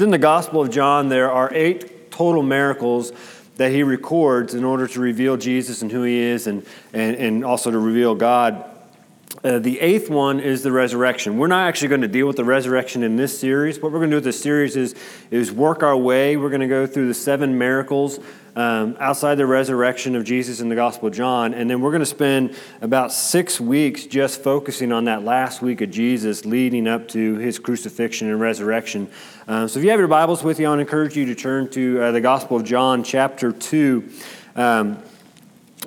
Within the Gospel of John, there are eight total miracles that he records in order to reveal Jesus and who he is and, and, and also to reveal God. Uh, the eighth one is the resurrection. We're not actually going to deal with the resurrection in this series. What we're going to do with this series is, is work our way. We're going to go through the seven miracles um, outside the resurrection of Jesus in the Gospel of John. And then we're going to spend about six weeks just focusing on that last week of Jesus leading up to his crucifixion and resurrection. Um, so if you have your Bibles with you, I encourage you to turn to uh, the Gospel of John, chapter 2. Um,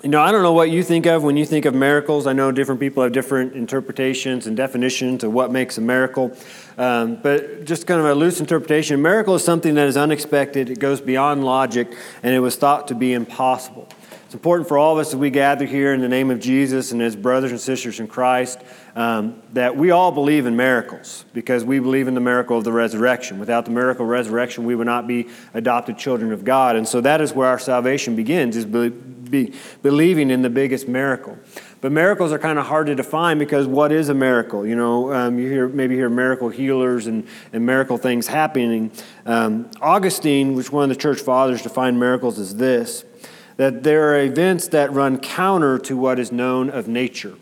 you know, I don't know what you think of when you think of miracles. I know different people have different interpretations and definitions of what makes a miracle. Um, but just kind of a loose interpretation, a miracle is something that is unexpected, it goes beyond logic, and it was thought to be impossible. It's important for all of us as we gather here in the name of Jesus and as brothers and sisters in Christ um, that we all believe in miracles because we believe in the miracle of the resurrection. Without the miracle of resurrection, we would not be adopted children of God. And so that is where our salvation begins, is be, believing in the biggest miracle. But miracles are kind of hard to define because what is a miracle? You know, um, you hear maybe hear miracle healers and, and miracle things happening. Um, Augustine, which one of the church fathers defined miracles as this that there are events that run counter to what is known of nature.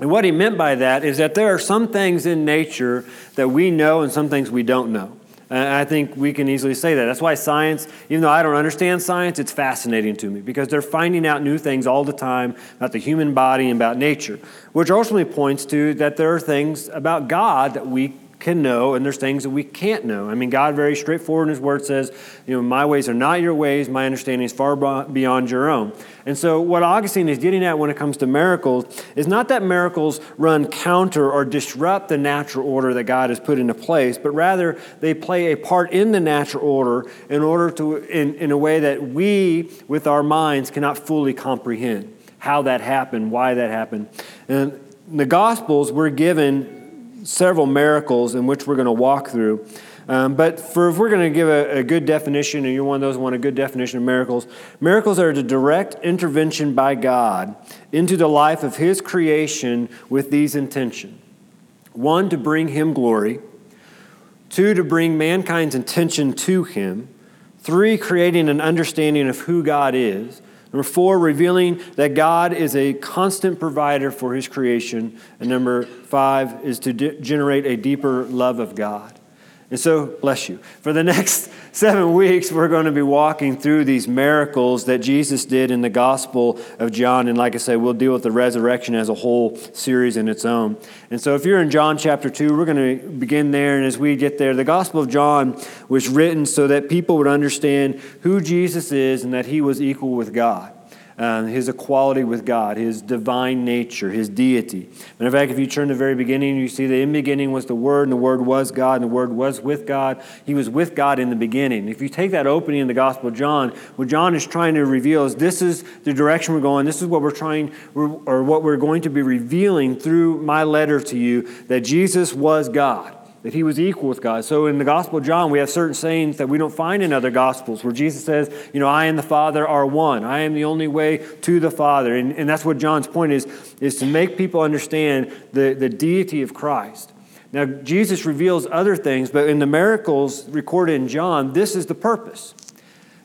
And what he meant by that is that there are some things in nature that we know and some things we don't know. And I think we can easily say that. That's why science, even though I don't understand science, it's fascinating to me because they're finding out new things all the time about the human body and about nature, which ultimately points to that there are things about God that we can know, and there's things that we can't know. I mean, God very straightforward in His Word says, you know, my ways are not your ways, my understanding is far beyond your own. And so, what Augustine is getting at when it comes to miracles is not that miracles run counter or disrupt the natural order that God has put into place, but rather they play a part in the natural order in order to, in, in a way that we, with our minds, cannot fully comprehend how that happened, why that happened. And the Gospels, we're given several miracles in which we're going to walk through. Um, but for if we're going to give a, a, good definition, and you're one of those who want a good definition of miracles, miracles are the direct intervention by God into the life of His creation with these intentions: one, to bring Him glory; two, to bring mankind's attention to Him; three, creating an understanding of who God is; Number four, revealing that God is a constant provider for his creation. And number five is to de- generate a deeper love of God. And so, bless you. For the next seven weeks, we're going to be walking through these miracles that Jesus did in the Gospel of John. And like I say, we'll deal with the resurrection as a whole series in its own. And so, if you're in John chapter 2, we're going to begin there. And as we get there, the Gospel of John was written so that people would understand who Jesus is and that he was equal with God um, his equality with God, his divine nature, his deity. Matter of fact, if you turn to the very beginning, you see that in the beginning was the Word, and the Word was God, and the Word was with God. He was with God in the beginning. If you take that opening in the Gospel of John, what John is trying to reveal is this is the direction we're going. This is what we're trying, or what we're going to be revealing through my letter to you that Jesus was God that he was equal with God. So in the Gospel of John, we have certain sayings that we don't find in other Gospels where Jesus says, you know, I and the Father are one. I am the only way to the Father. And, and that's what John's point is, is to make people understand the, the deity of Christ. Now, Jesus reveals other things, but in the miracles recorded in John, this is the purpose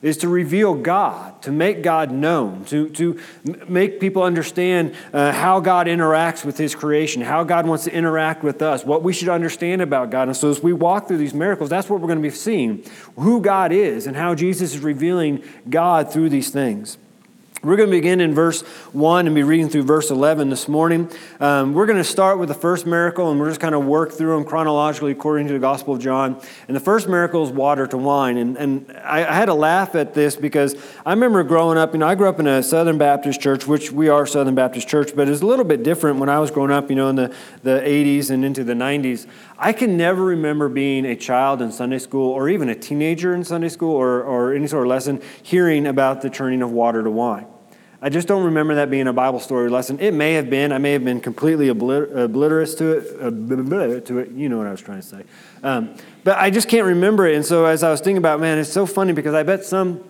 is to reveal God, to make God known, to, to make people understand uh, how God interacts with His creation, how God wants to interact with us, what we should understand about God. And so as we walk through these miracles, that's what we're going to be seeing who God is and how Jesus is revealing God through these things. We're going to begin in verse 1 and be reading through verse 11 this morning. Um, we're going to start with the first miracle and we're just kind of work through them chronologically according to the Gospel of John. And the first miracle is water to wine. And, and I, I, had to laugh at this because I remember growing up, you know, I grew up in a Southern Baptist church, which we are Southern Baptist church, but it's a little bit different when I was growing up, you know, in the, the 80s and into the 90s. I can never remember being a child in Sunday school or even a teenager in Sunday school or, or any sort of lesson hearing about the turning of water to wine. I just don't remember that being a Bible story lesson. It may have been. I may have been completely obliterate to it. To it, you know what I was trying to say. Um, but I just can't remember it. And so as I was thinking about, man, it's so funny because I bet some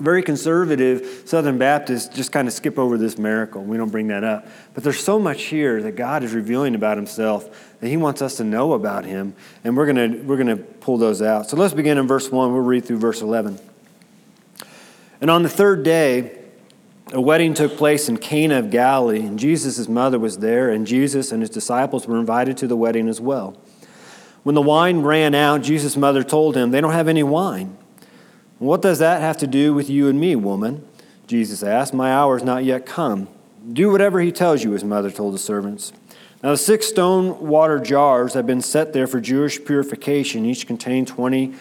very conservative Southern Baptists just kind of skip over this miracle. We don't bring that up. But there's so much here that God is revealing about himself that he wants us to know about him. And we're to we're to pull those out. So let's begin in verse 1. We'll read through verse 11. And on the third day, a wedding took place in Cana of Galilee, and Jesus' mother was there, and Jesus and his disciples were invited to the wedding as well. When the wine ran out, Jesus' mother told him, They don't have any wine. What does that have to do with you and me, woman? Jesus asked. My hour is not yet come. Do whatever he tells you, his mother told the servants. Now, the six stone water jars had been set there for Jewish purification. Each contained 20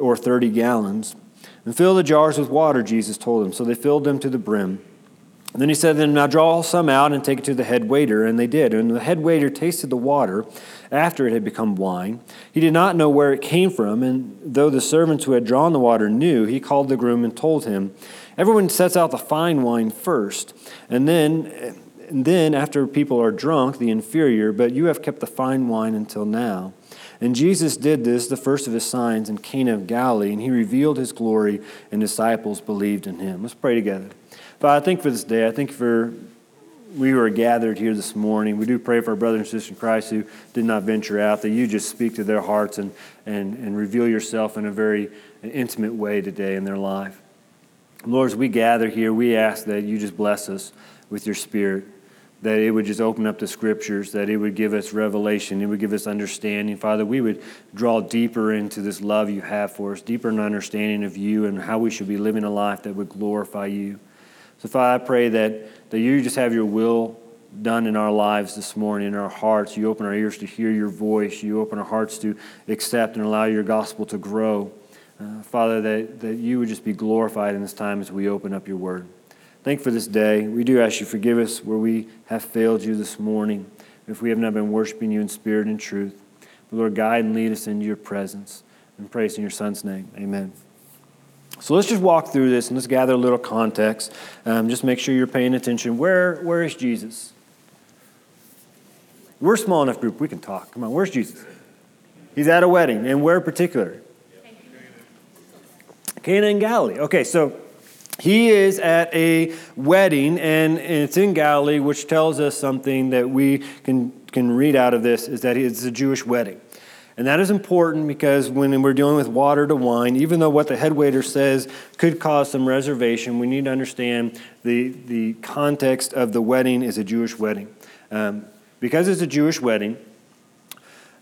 or 30 gallons. And fill the jars with water, Jesus told them. So they filled them to the brim. And then he said then Now draw some out and take it to the head waiter. And they did. And the head waiter tasted the water after it had become wine. He did not know where it came from. And though the servants who had drawn the water knew, he called the groom and told him, Everyone sets out the fine wine first, and then, and then after people are drunk, the inferior, but you have kept the fine wine until now. And Jesus did this, the first of his signs, in Cana of Galilee, and he revealed his glory, and disciples believed in him. Let's pray together. Father, I think for this day, I think for we who are gathered here this morning. We do pray for our brothers and sisters in Christ who did not venture out, that you just speak to their hearts and, and, and reveal yourself in a very intimate way today in their life. Lord, as we gather here, we ask that you just bless us with your spirit, that it would just open up the scriptures, that it would give us revelation, it would give us understanding. Father, we would draw deeper into this love you have for us, deeper in understanding of you and how we should be living a life that would glorify you. So, Father, I pray that, that you just have your will done in our lives this morning, in our hearts. You open our ears to hear your voice. You open our hearts to accept and allow your gospel to grow. Uh, Father, that, that you would just be glorified in this time as we open up your word. Thank for this day. We do ask you forgive us where we have failed you this morning, if we have not been worshiping you in spirit and truth. But Lord, guide and lead us into your presence. And praise in your Son's name. Amen. So let's just walk through this and let's gather a little context. Um, just make sure you're paying attention. Where, where is Jesus? We're a small enough group, we can talk. Come on, where's Jesus? He's at a wedding, and where in particular? Cana in Galilee. Okay, so he is at a wedding, and, and it's in Galilee, which tells us something that we can, can read out of this is that it's a Jewish wedding. And that is important because when we're dealing with water to wine, even though what the head waiter says could cause some reservation, we need to understand the, the context of the wedding is a Jewish wedding. Um, because it's a Jewish wedding,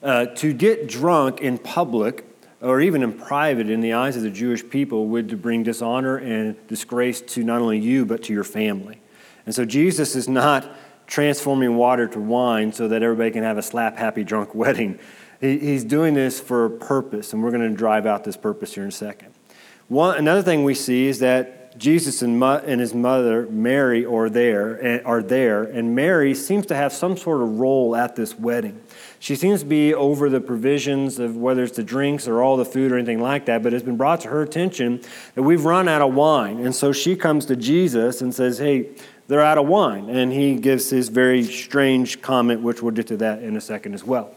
uh, to get drunk in public or even in private in the eyes of the Jewish people would bring dishonor and disgrace to not only you, but to your family. And so Jesus is not transforming water to wine so that everybody can have a slap happy drunk wedding. He, he's doing this for a purpose, and we're going to drive out this purpose here in a second. One, another thing we see is that Jesus and, mo- and his mother, Mary, are there, eh, are there, and Mary seems to have some sort of role at this wedding. She seems to be over the provisions of whether it's the drinks or all the food or anything like that, but it's been brought to her attention that we've run out of wine. And so she comes to Jesus and says, Hey, they're out of wine. And he gives his very strange comment, which we'll get to that in a second as well.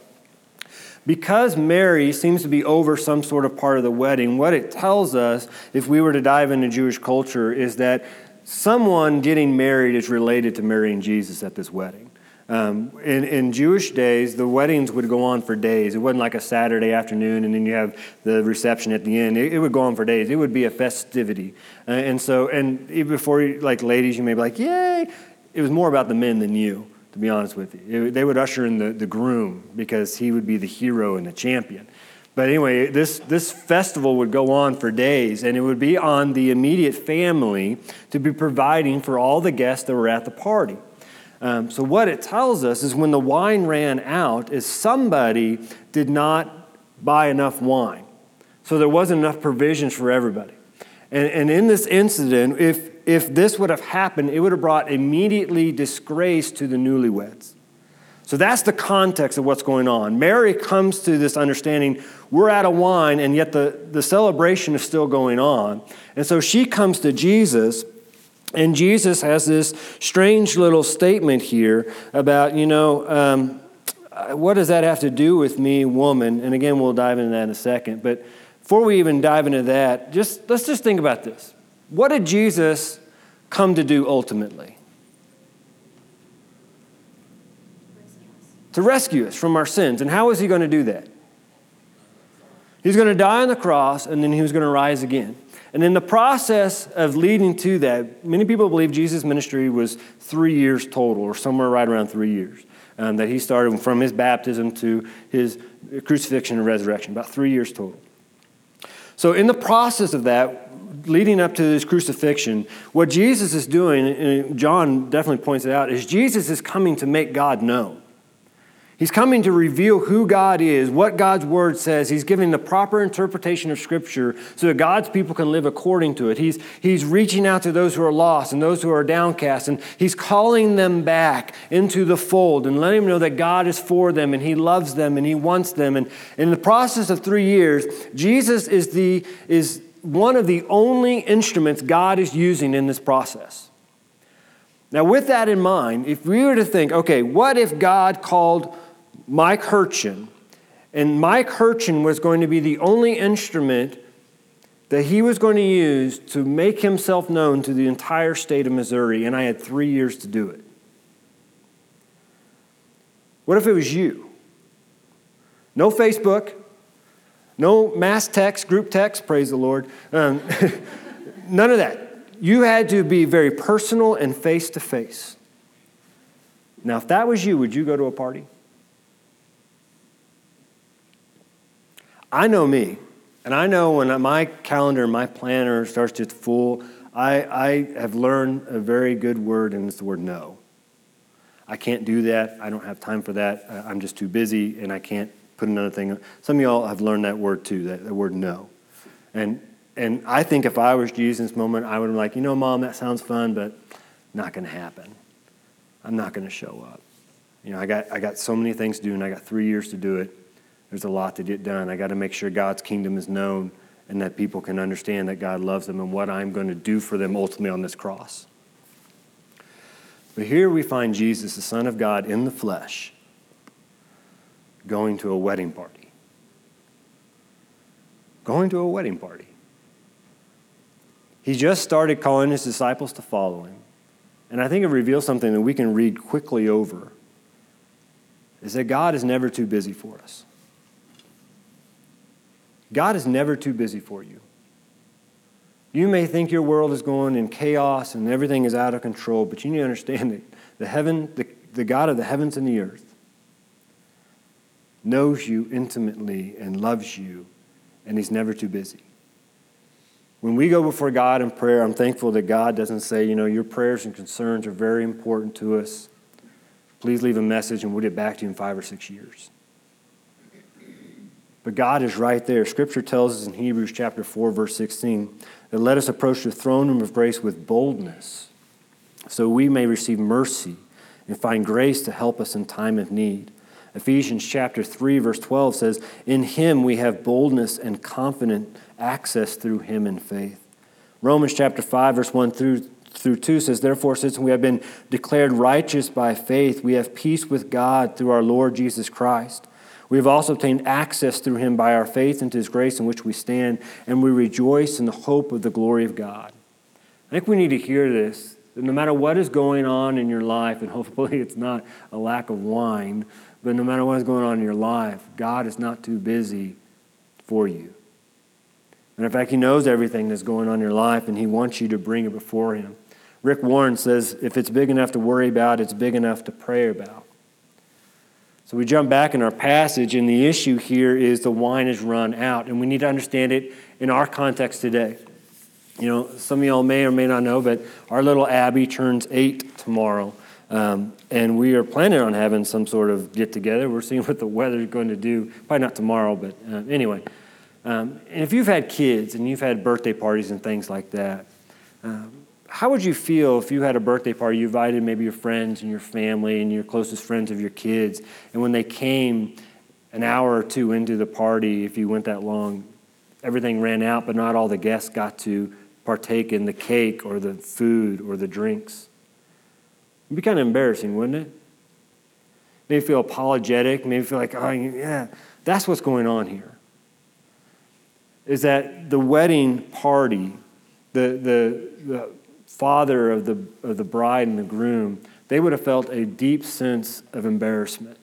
Because Mary seems to be over some sort of part of the wedding, what it tells us, if we were to dive into Jewish culture, is that someone getting married is related to marrying Jesus at this wedding. Um, in, in Jewish days, the weddings would go on for days. It wasn't like a Saturday afternoon and then you have the reception at the end. It, it would go on for days. It would be a festivity. Uh, and so, and even before, like ladies, you may be like, yay. It was more about the men than you to be honest with you. It, they would usher in the, the groom because he would be the hero and the champion. But anyway, this, this festival would go on for days, and it would be on the immediate family to be providing for all the guests that were at the party. Um, so, what it tells us is when the wine ran out, is somebody did not buy enough wine. So, there wasn't enough provisions for everybody. And, and in this incident, if, if this would have happened, it would have brought immediately disgrace to the newlyweds. So that's the context of what's going on. Mary comes to this understanding we're out of wine, and yet the, the celebration is still going on. And so she comes to Jesus, and Jesus has this strange little statement here about, you know, um, what does that have to do with me, woman? And again, we'll dive into that in a second. But before we even dive into that, just let's just think about this. What did Jesus come to do ultimately? To rescue us from our sins. And how is he going to do that? He's going to die on the cross and then he was going to rise again. And in the process of leading to that, many people believe Jesus' ministry was three years total, or somewhere right around three years. Um, that he started from his baptism to his crucifixion and resurrection, about three years total. So, in the process of that, leading up to his crucifixion, what Jesus is doing, and John definitely points it out, is Jesus is coming to make God known. He's coming to reveal who God is, what God's word says. He's giving the proper interpretation of Scripture so that God's people can live according to it. He's, he's reaching out to those who are lost and those who are downcast, and He's calling them back into the fold and letting them know that God is for them and He loves them and He wants them. And in the process of three years, Jesus is, the, is one of the only instruments God is using in this process. Now, with that in mind, if we were to think, okay, what if God called Mike Hurchin, and Mike Hurchin was going to be the only instrument that he was going to use to make himself known to the entire state of Missouri, and I had three years to do it. What if it was you? No Facebook, no mass text, group text, praise the Lord. Um, none of that. You had to be very personal and face to face. Now, if that was you, would you go to a party? I know me, and I know when my calendar, my planner starts to full, I, I have learned a very good word, and it's the word no. I can't do that. I don't have time for that. I'm just too busy, and I can't put another thing. Some of y'all have learned that word too, that, that word no. And, and I think if I was Jesus in this moment, I would be like, you know, mom, that sounds fun, but not going to happen. I'm not going to show up. You know, I got, I got so many things to do, and I got three years to do it. There's a lot to get done. I got to make sure God's kingdom is known and that people can understand that God loves them and what I'm going to do for them ultimately on this cross. But here we find Jesus, the Son of God in the flesh, going to a wedding party. Going to a wedding party. He just started calling his disciples to follow him. And I think it reveals something that we can read quickly over is that God is never too busy for us. God is never too busy for you. You may think your world is going in chaos and everything is out of control, but you need to understand that the heaven, the, the God of the heavens and the earth, knows you intimately and loves you, and He's never too busy. When we go before God in prayer, I'm thankful that God doesn't say, you know, your prayers and concerns are very important to us. Please leave a message and we'll get back to you in five or six years. But God is right there. Scripture tells us in Hebrews chapter 4, verse 16, that let us approach the throne room of grace with boldness, so we may receive mercy and find grace to help us in time of need. Ephesians chapter 3, verse 12 says, In him we have boldness and confident access through him in faith. Romans chapter 5, verse 1 through, through 2 says, Therefore, since we have been declared righteous by faith, we have peace with God through our Lord Jesus Christ we have also obtained access through him by our faith into his grace in which we stand, and we rejoice in the hope of the glory of God. I think we need to hear this. That no matter what is going on in your life, and hopefully it's not a lack of wine, but no matter what is going on in your life, God is not too busy for you. And in fact, He knows everything that's going on in your life, and He wants you to bring it before Him. Rick Warren says if it's big enough to worry about, it's big enough to pray about. So we jump back in our passage, and the issue here is the wine has run out, and we need to understand it in our context today. You know, some of y'all may or may not know, but our little Abby turns eight tomorrow. Um, and we are planning on having some sort of get together. We're seeing what the weather is going to do. Probably not tomorrow, but uh, anyway. Um, and if you've had kids and you've had birthday parties and things like that, um, how would you feel if you had a birthday party, you invited maybe your friends and your family and your closest friends of your kids, and when they came an hour or two into the party, if you went that long, everything ran out, but not all the guests got to partake in the cake or the food or the drinks? It'd be kind of embarrassing, wouldn't it? Maybe feel apologetic, maybe feel like, oh, yeah, that's what's going on here. Is that the wedding party the, the, the father of the, of the bride and the groom, they would have felt a deep sense of embarrassment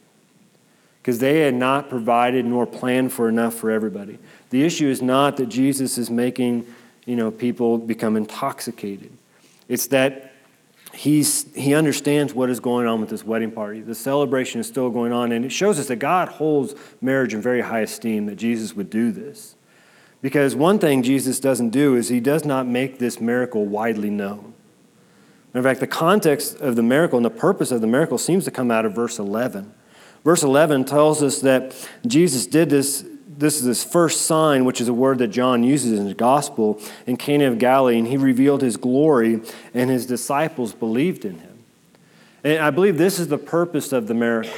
because they had not provided nor planned for enough for everybody. The issue is not that Jesus is making you know, people become intoxicated. It's that he's, he understands what is going on with this wedding party. The celebration is still going on, and it shows us that God holds marriage in very high esteem, that Jesus would do this. Because one thing Jesus doesn't do is he does not make this miracle widely known. In fact, the context of the miracle and the purpose of the miracle seems to come out of verse 11. Verse 11 tells us that Jesus did this. This is his first sign, which is a word that John uses in his gospel in Cana of Galilee, and he revealed his glory, and his disciples believed in him. And I believe this is the purpose of the miracle.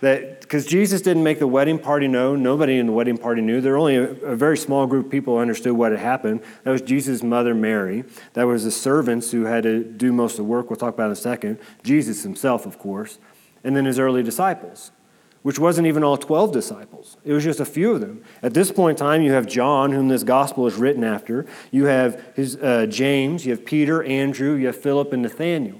That because Jesus didn't make the wedding party know, nobody in the wedding party knew. There were only a, a, very small group of people understood what had happened. That was Jesus' mother, Mary. That was the servants who had to do most of the work. We'll talk about in a second. Jesus himself, of course and then his early disciples, which wasn't even all 12 disciples. It was just a few of them. At this point in time, you have John, whom this gospel is written after. You have his, uh, James, you have Peter, Andrew, you have Philip, and Nathaniel.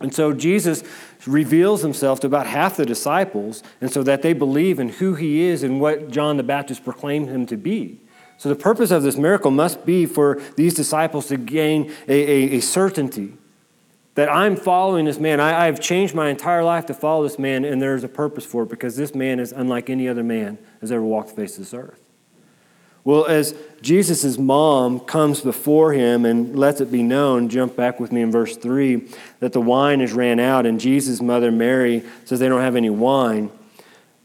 And so Jesus reveals himself to about half the disciples, and so that they believe in who he is and what John the Baptist proclaimed him to be. So the purpose of this miracle must be for these disciples to gain a, a, a certainty that I'm following this man. I, I, have changed my entire life to follow this man, and there's a purpose for it because this man is unlike any other man has ever walked the face of this earth. Well, as Jesus' mom comes before him and lets it be known, jump back with me in verse 3, that the wine is ran out, and Jesus' mother Mary says they don't have any wine.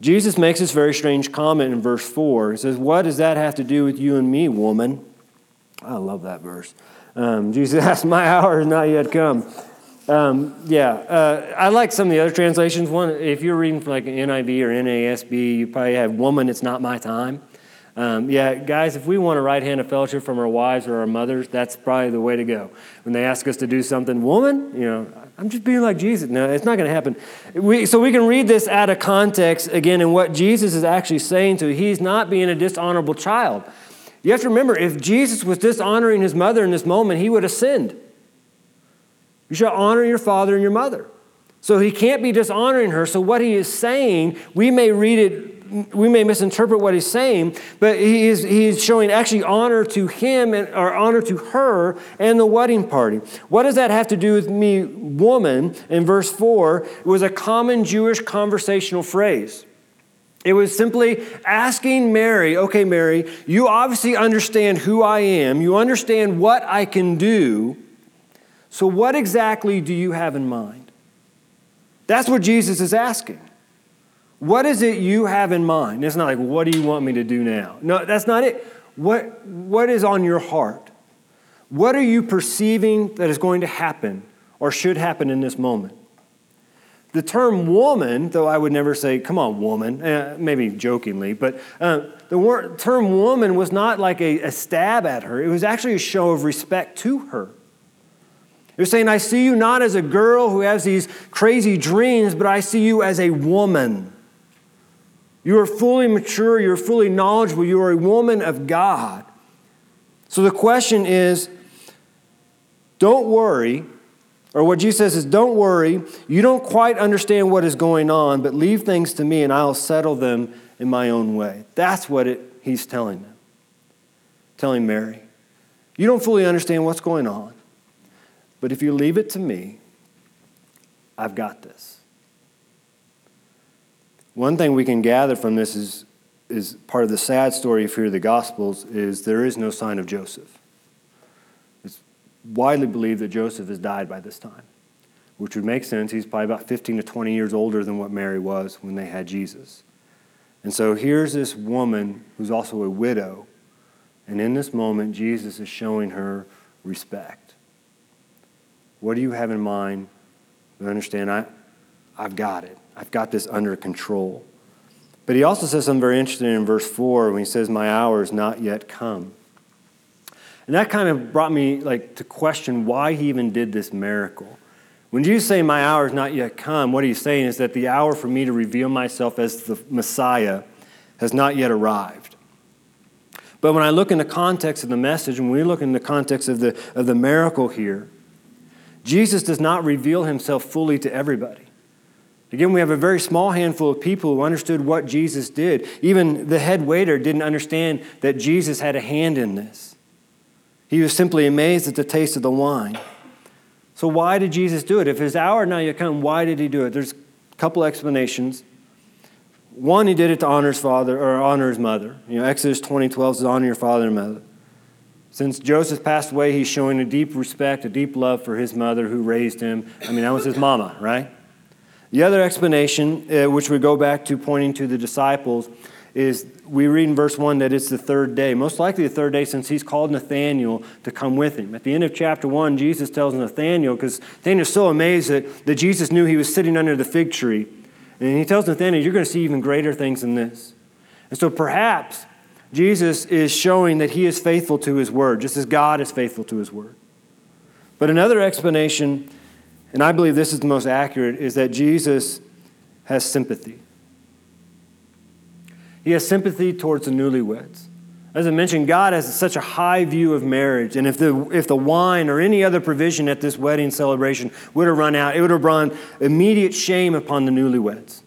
Jesus makes this very strange comment in verse 4. He says, What does that have to do with you and me, woman? I love that verse. Um, Jesus asks, My hour has not yet come. Um, yeah, uh, I like some of the other translations. One, if you're reading from like an NIV or NASB, you probably have "Woman, it's not my time." Um, yeah, guys, if we want a right hand of fellowship from our wives or our mothers, that's probably the way to go. When they ask us to do something, woman, you know, I'm just being like Jesus. No, it's not going to happen. We, so we can read this out of context again and what Jesus is actually saying to. He's not being a dishonorable child. You have to remember, if Jesus was dishonoring his mother in this moment, he would have sinned. You shall honor your father and your mother. So he can't be dishonoring her. So what he is saying, we may read it, we may misinterpret what he's saying, but he is, he is showing actually honor to him and, or honor to her and the wedding party. What does that have to do with me, woman? In verse 4, it was a common Jewish conversational phrase. It was simply asking Mary, okay, Mary, you obviously understand who I am, you understand what I can do. So, what exactly do you have in mind? That's what Jesus is asking. What is it you have in mind? It's not like, what do you want me to do now? No, that's not it. What, what is on your heart? What are you perceiving that is going to happen or should happen in this moment? The term woman, though I would never say, come on, woman, eh, maybe jokingly, but uh, the term woman was not like a, a stab at her. It was actually a show of respect to her. You're saying, I see you not as a girl who has these crazy dreams, but I see you as a woman. You are fully mature, you're fully knowledgeable, you are a woman of God. So the question is don't worry, or what Jesus says is, don't worry. You don't quite understand what is going on, but leave things to me and I'll settle them in my own way. That's what it, he's telling them, telling Mary. You don't fully understand what's going on. But if you leave it to me, I've got this. One thing we can gather from this is, is part of the sad story if you hear the Gospels is there is no sign of Joseph. It's widely believed that Joseph has died by this time, which would make sense. He's probably about 15 to 20 years older than what Mary was when they had Jesus. And so here's this woman who's also a widow, and in this moment, Jesus is showing her respect. What do you have in mind? You understand, I, I've got it. I've got this under control. But he also says something very interesting in verse 4 when he says, My hour is not yet come. And that kind of brought me like to question why he even did this miracle. When Jesus say, My hour is not yet come, what he's saying is that the hour for me to reveal myself as the Messiah has not yet arrived. But when I look in the context of the message, and when we look in the context of the, of the miracle here, Jesus does not reveal himself fully to everybody. Again, we have a very small handful of people who understood what Jesus did. Even the head waiter didn't understand that Jesus had a hand in this. He was simply amazed at the taste of the wine. So, why did Jesus do it? If his hour now yet come, why did he do it? There's a couple explanations. One, he did it to honor his father or honor his mother. You know, Exodus 20, 12 says, honor your father and mother. Since Joseph passed away, he's showing a deep respect, a deep love for his mother who raised him. I mean, that was his mama, right? The other explanation, uh, which we go back to pointing to the disciples, is we read in verse 1 that it's the third day. Most likely the third day since he's called Nathanael to come with him. At the end of chapter 1, Jesus tells Nathanael, because Nathanael's so amazed that, that Jesus knew he was sitting under the fig tree. And he tells Nathanael, You're going to see even greater things than this. And so perhaps Jesus is showing that he is faithful to his word, just as God is faithful to his word. But another explanation, and I believe this is the most accurate, is that Jesus has sympathy. He has sympathy towards the newlyweds. As I mentioned, God has such a high view of marriage. And if the, if the wine or any other provision at this wedding celebration would have run out, it would have brought immediate shame upon the newlyweds.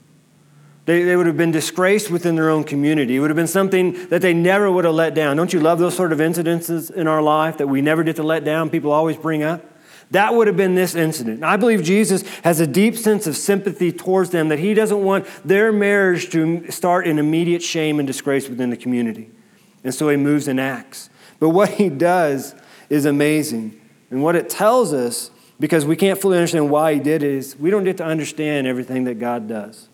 They, they would have been disgraced within their own community. It would have been something that they never would have let down. Don't you love those sort of incidences in our life that we never get to let down, people always bring up? That would have been this incident. I believe Jesus has a deep sense of sympathy towards them that he doesn't want their marriage to start in immediate shame and disgrace within the community. And so he moves and acts. But what he does is amazing. And what it tells us, because we can't fully understand why he did it, is we don't get to understand everything that God does.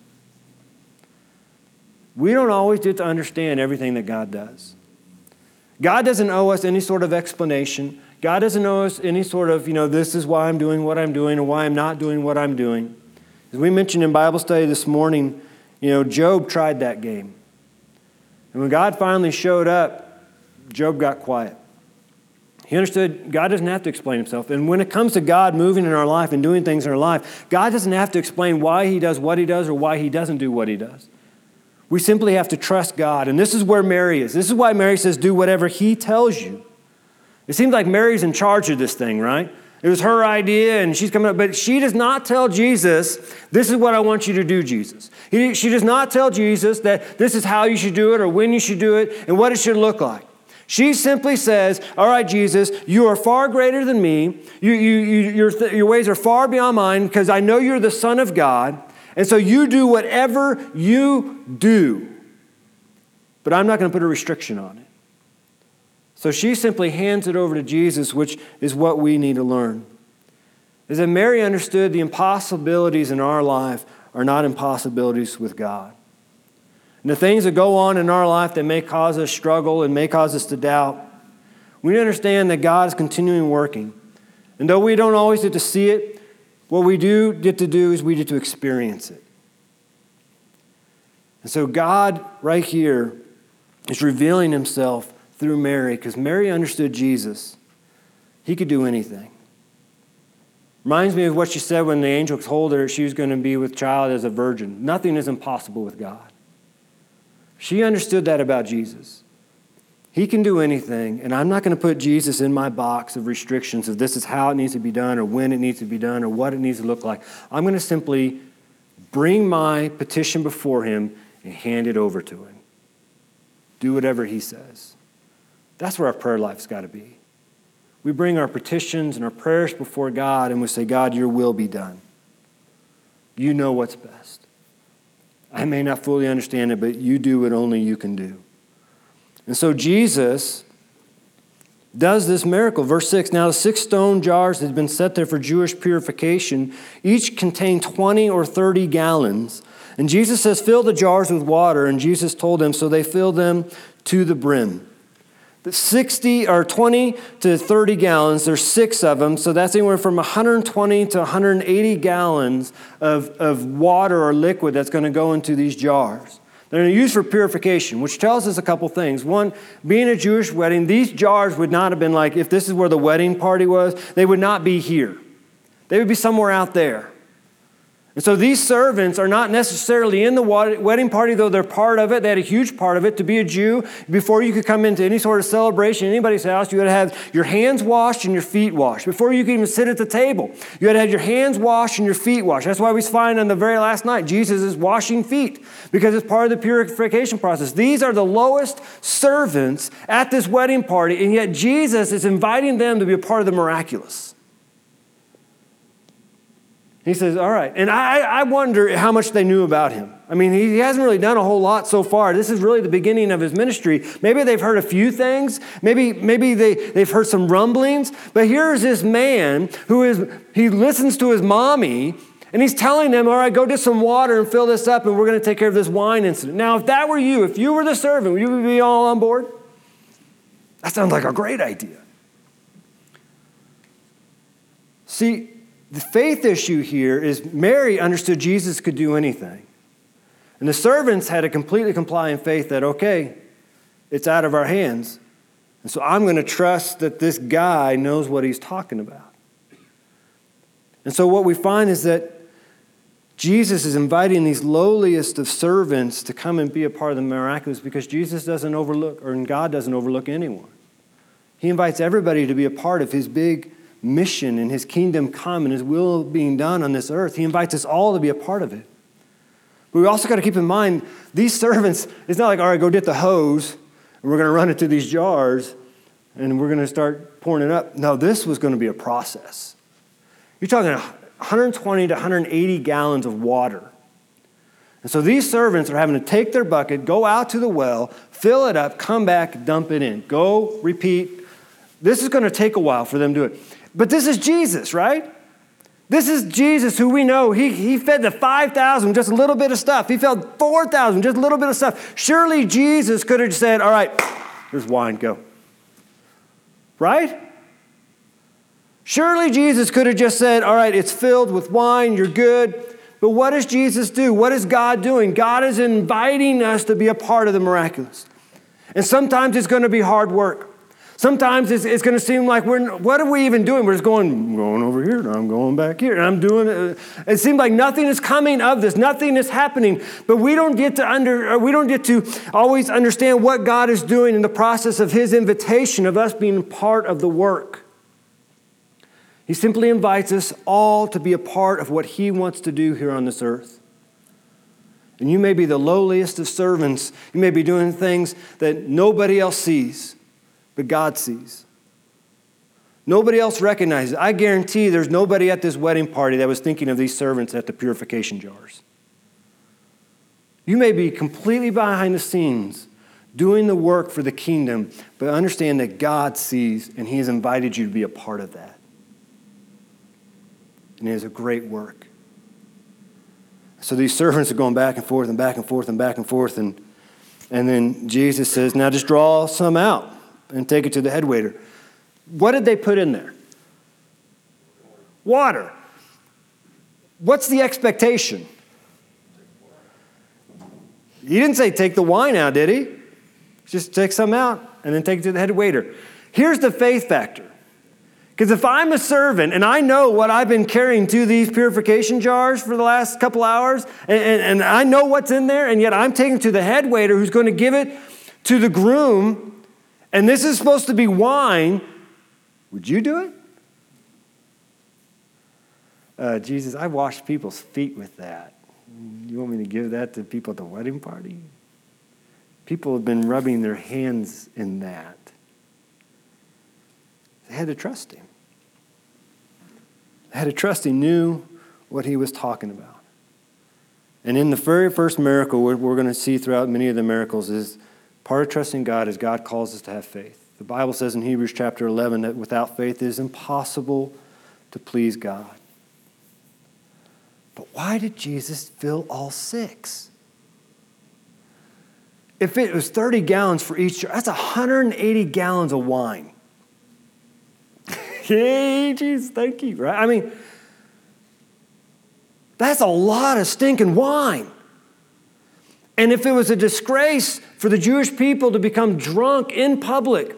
We don't always get to understand everything that God does. God doesn't owe us any sort of explanation. God doesn't owe us any sort of, you know, this is why I'm doing what I'm doing or why I'm not doing what I'm doing. As we mentioned in Bible study this morning, you know, Job tried that game. And when God finally showed up, Job got quiet. He understood God doesn't have to explain himself. And when it comes to God moving in our life and doing things in our life, God doesn't have to explain why he does what he does or why he doesn't do what he does. We simply have to trust God. And this is where Mary is. This is why Mary says, do whatever he tells you. It seems like Mary's in charge of this thing, right? It was her idea, and she's coming up, but she does not tell Jesus, This is what I want you to do, Jesus. He, she does not tell Jesus that this is how you should do it, or when you should do it, and what it should look like. She simply says, All right, Jesus, you are far greater than me. You, you, you, your, your ways are far beyond mine because I know you're the Son of God. And so you do whatever you do. But I'm not going to put a restriction on it. So she simply hands it over to Jesus, which is what we need to learn. Is that Mary understood the impossibilities in our life are not impossibilities with God. And the things that go on in our life that may cause us struggle and may cause us to doubt, we understand that God is continuing working. And though we don't always get to see it, what we do get to do is we get to experience it. And so God, right here, is revealing himself through Mary because Mary understood Jesus. He could do anything. Reminds me of what she said when the angel told her she was going to be with child as a virgin. Nothing is impossible with God. She understood that about Jesus. He can do anything, and I'm not going to put Jesus in my box of restrictions of this is how it needs to be done, or when it needs to be done, or what it needs to look like. I'm going to simply bring my petition before Him and hand it over to Him. Do whatever He says. That's where our prayer life's got to be. We bring our petitions and our prayers before God and we say, God, your will be done. You know what's best. I may not fully understand it, but you do what only you can do. And so Jesus does this miracle. Verse 6 Now the six stone jars that had been set there for Jewish purification each contained 20 or 30 gallons. And Jesus says, Fill the jars with water. And Jesus told them, so they filled them to the brim. 60 or 20 to 30 gallons, there's six of them, so that's anywhere from 120 to 180 gallons of, of water or liquid that's going to go into these jars. They're used for purification, which tells us a couple things. One, being a Jewish wedding, these jars would not have been like, if this is where the wedding party was, they would not be here. They would be somewhere out there. And so these servants are not necessarily in the wedding party, though they're part of it. They had a huge part of it. To be a Jew, before you could come into any sort of celebration anybody's house, you had to have your hands washed and your feet washed. Before you could even sit at the table, you had to have your hands washed and your feet washed. That's why we find on the very last night, Jesus is washing feet because it's part of the purification process. These are the lowest servants at this wedding party, and yet Jesus is inviting them to be a part of the miraculous. He says, All right. And I, I wonder how much they knew about him. I mean, he, he hasn't really done a whole lot so far. This is really the beginning of his ministry. Maybe they've heard a few things. Maybe, maybe they, they've heard some rumblings. But here's this man who is, he listens to his mommy and he's telling them, all right, go get some water and fill this up, and we're going to take care of this wine incident. Now, if that were you, if you were the servant, would you be all on board? That sounds like a great idea. See, the faith issue here is Mary understood Jesus could do anything. And the servants had a completely compliant faith that, okay, it's out of our hands. And so I'm going to trust that this guy knows what he's talking about. And so what we find is that Jesus is inviting these lowliest of servants to come and be a part of the miraculous because Jesus doesn't overlook, or God doesn't overlook anyone. He invites everybody to be a part of his big mission and his kingdom come and his will being done on this earth. He invites us all to be a part of it. But we also got to keep in mind these servants, it's not like, all right, go get the hose and we're going to run it through these jars and we're going to start pouring it up. No, this was going to be a process. You're talking 120 to 180 gallons of water. And so these servants are having to take their bucket, go out to the well, fill it up, come back, dump it in. Go, repeat. This is going to take a while for them to do it. But this is Jesus, right? This is Jesus who we know. He, he fed the 5,000 just a little bit of stuff. He fed 4,000 just a little bit of stuff. Surely Jesus could have said, All right, here's wine, go. Right? Surely Jesus could have just said, All right, it's filled with wine, you're good. But what does Jesus do? What is God doing? God is inviting us to be a part of the miraculous. And sometimes it's going to be hard work. Sometimes it's, it's going to seem like we're, what are we even doing? We're just going, I'm going over here, and I'm going back here, and I'm doing it. Uh, it seems like nothing is coming of this, nothing is happening. But we don't get to under, uh, we don't get to always understand what God is doing in the process of His invitation of us being part of the work. He simply invites us all to be a part of what He wants to do here on this earth. And you may be the lowliest of servants. You may be doing things that nobody else sees but God sees. Nobody else recognizes. I guarantee there's nobody at this wedding party that was thinking of these servants at the purification jars. You may be completely behind the scenes doing the work for the kingdom, but understand that God sees and He has invited you to be a part of that. And it is a great work. So these servants are going back and forth and back and forth and back and forth. And, and then Jesus says, Now just draw some out and take it to the head waiter. What did they put in there? Water. What's the expectation? He didn't say take the wine out, did he? Just take some out and then take it to the head waiter. Here's the faith factor. Because if I'm a servant and I know what I've been carrying to these purification jars for the last couple hours, and, and, and I know what's in there, and yet I'm taking to the head waiter who's going to give it to the groom and this is supposed to be wine, would you do it? Uh, Jesus, I washed people's feet with that. You want me to give that to people at the wedding party? People have been rubbing their hands in that. They had to trust him. They had to trust he knew what he was talking about. And in the very first miracle, what we're going to see throughout many of the miracles is Part of trusting God is God calls us to have faith. The Bible says in Hebrews chapter 11 that without faith it is impossible to please God. But why did Jesus fill all six? If it was 30 gallons for each, that's 180 gallons of wine. Hey, Jesus, thank you, right? I mean, that's a lot of stinking wine. And if it was a disgrace for the Jewish people to become drunk in public,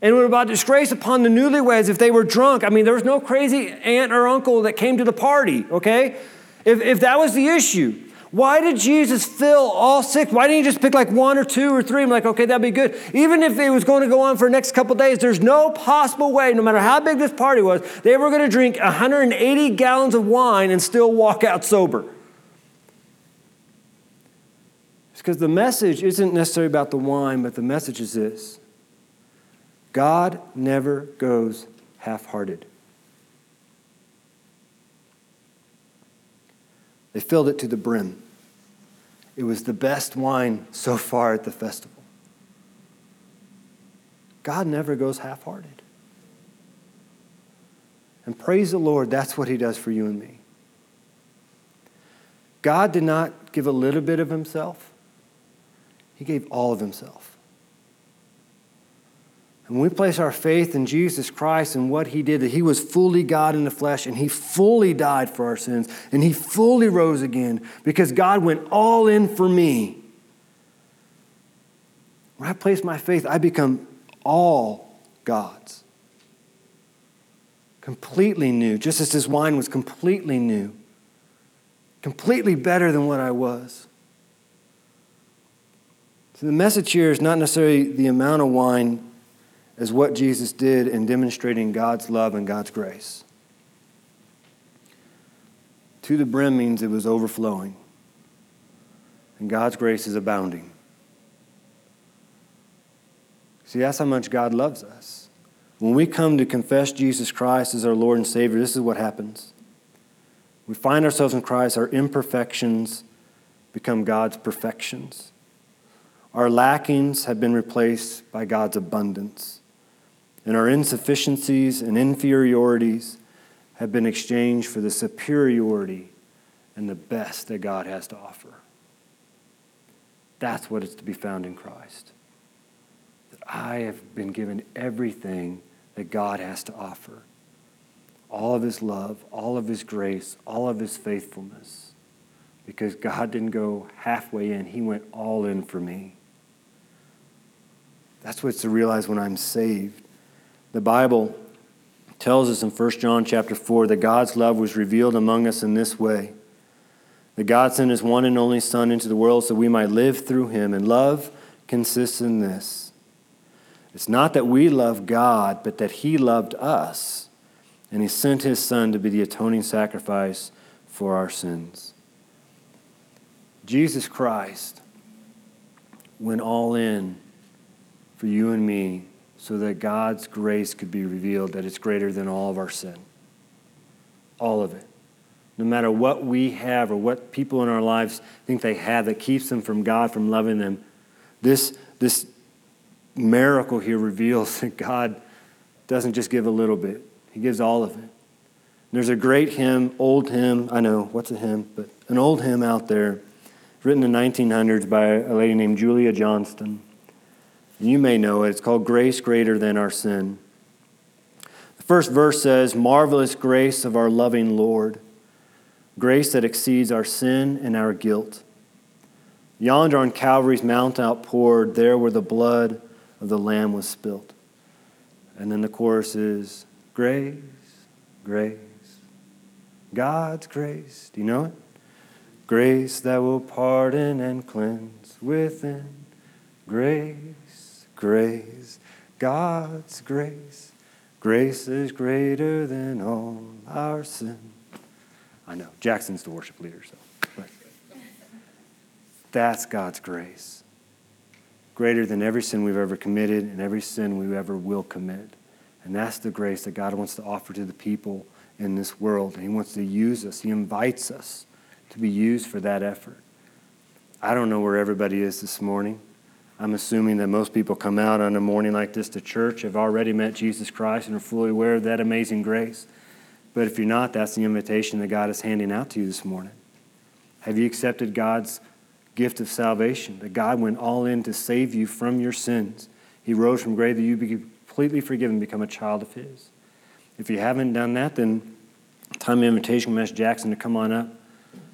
and it would about disgrace upon the newlyweds if they were drunk. I mean, there was no crazy aunt or uncle that came to the party, okay? If, if that was the issue, why did Jesus fill all six? Why didn't he just pick like one or two or three? I'm like, okay, that'd be good. Even if it was going to go on for the next couple days, there's no possible way, no matter how big this party was, they were going to drink 180 gallons of wine and still walk out sober. It's because the message isn't necessarily about the wine, but the message is this God never goes half hearted. They filled it to the brim. It was the best wine so far at the festival. God never goes half hearted. And praise the Lord, that's what He does for you and me. God did not give a little bit of Himself, He gave all of Himself. And when we place our faith in Jesus Christ and what he did, that he was fully God in the flesh and he fully died for our sins and he fully rose again because God went all in for me. When I place my faith, I become all God's. Completely new, just as this wine was completely new, completely better than what I was. So the message here is not necessarily the amount of wine as what Jesus did in demonstrating God's love and God's grace. To the brim means it was overflowing, and God's grace is abounding. See, that's how much God loves us. When we come to confess Jesus Christ as our Lord and Savior, this is what happens. We find ourselves in Christ, our imperfections become God's perfections. Our lackings have been replaced by God's abundance and our insufficiencies and inferiorities have been exchanged for the superiority and the best that God has to offer. That's what is to be found in Christ. That I have been given everything that God has to offer all of His love, all of His grace, all of His faithfulness. Because God didn't go halfway in, He went all in for me. That's what's to realize when I'm saved. The Bible tells us in 1 John chapter 4 that God's love was revealed among us in this way. That God sent his one and only Son into the world so we might live through him. And love consists in this it's not that we love God, but that he loved us. And he sent his Son to be the atoning sacrifice for our sins. Jesus Christ went all in for you and me so that God's grace could be revealed, that it's greater than all of our sin. All of it. No matter what we have or what people in our lives think they have that keeps them from God, from loving them, this, this miracle here reveals that God doesn't just give a little bit, He gives all of it. There's a great hymn, old hymn, I know, what's a hymn? But an old hymn out there, written in the 1900s by a lady named Julia Johnston. You may know it. It's called Grace Greater Than Our Sin. The first verse says, Marvelous grace of our loving Lord, grace that exceeds our sin and our guilt. Yonder on Calvary's mount outpoured, there where the blood of the Lamb was spilt. And then the chorus is, Grace, grace, God's grace. Do you know it? Grace that will pardon and cleanse within. Grace grace, God's grace. Grace is greater than all our sin. I know, Jackson's the worship leader, so. But that's God's grace. Greater than every sin we've ever committed and every sin we ever will commit. And that's the grace that God wants to offer to the people in this world. And He wants to use us, He invites us to be used for that effort. I don't know where everybody is this morning. I'm assuming that most people come out on a morning like this to church, have already met Jesus Christ, and are fully aware of that amazing grace. But if you're not, that's the invitation that God is handing out to you this morning. Have you accepted God's gift of salvation? That God went all in to save you from your sins. He rose from the grave that you be completely forgiven, become a child of His. If you haven't done that, then time invitation, Mr. Jackson to come on up.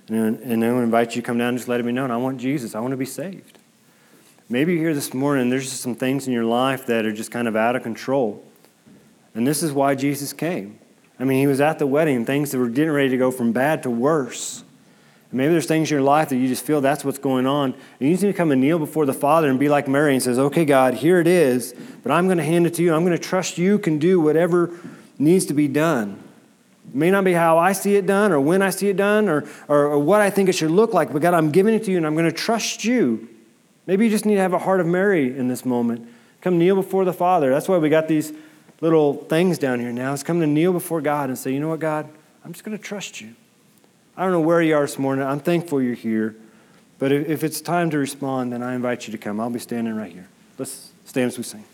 And, I and to invite you to come down and just let me know. And I want Jesus. I want to be saved. Maybe you're here this morning, there's just some things in your life that are just kind of out of control. And this is why Jesus came. I mean, he was at the wedding, things that were getting ready to go from bad to worse. Maybe there's things in your life that you just feel that's what's going on. And you need to come and kneel before the Father and be like Mary and says, okay, God, here it is, but I'm going to hand it to you. I'm going to trust you can do whatever needs to be done. May not be how I see it done or when I see it done or, or, or what I think it should look like, but God, I'm giving it to you and I'm going to trust you. Maybe you just need to have a heart of Mary in this moment. Come kneel before the Father. That's why we got these little things down here now. It's come to kneel before God and say, you know what, God, I'm just going to trust you. I don't know where you are this morning. I'm thankful you're here. But if it's time to respond, then I invite you to come. I'll be standing right here. Let's stand as we sing.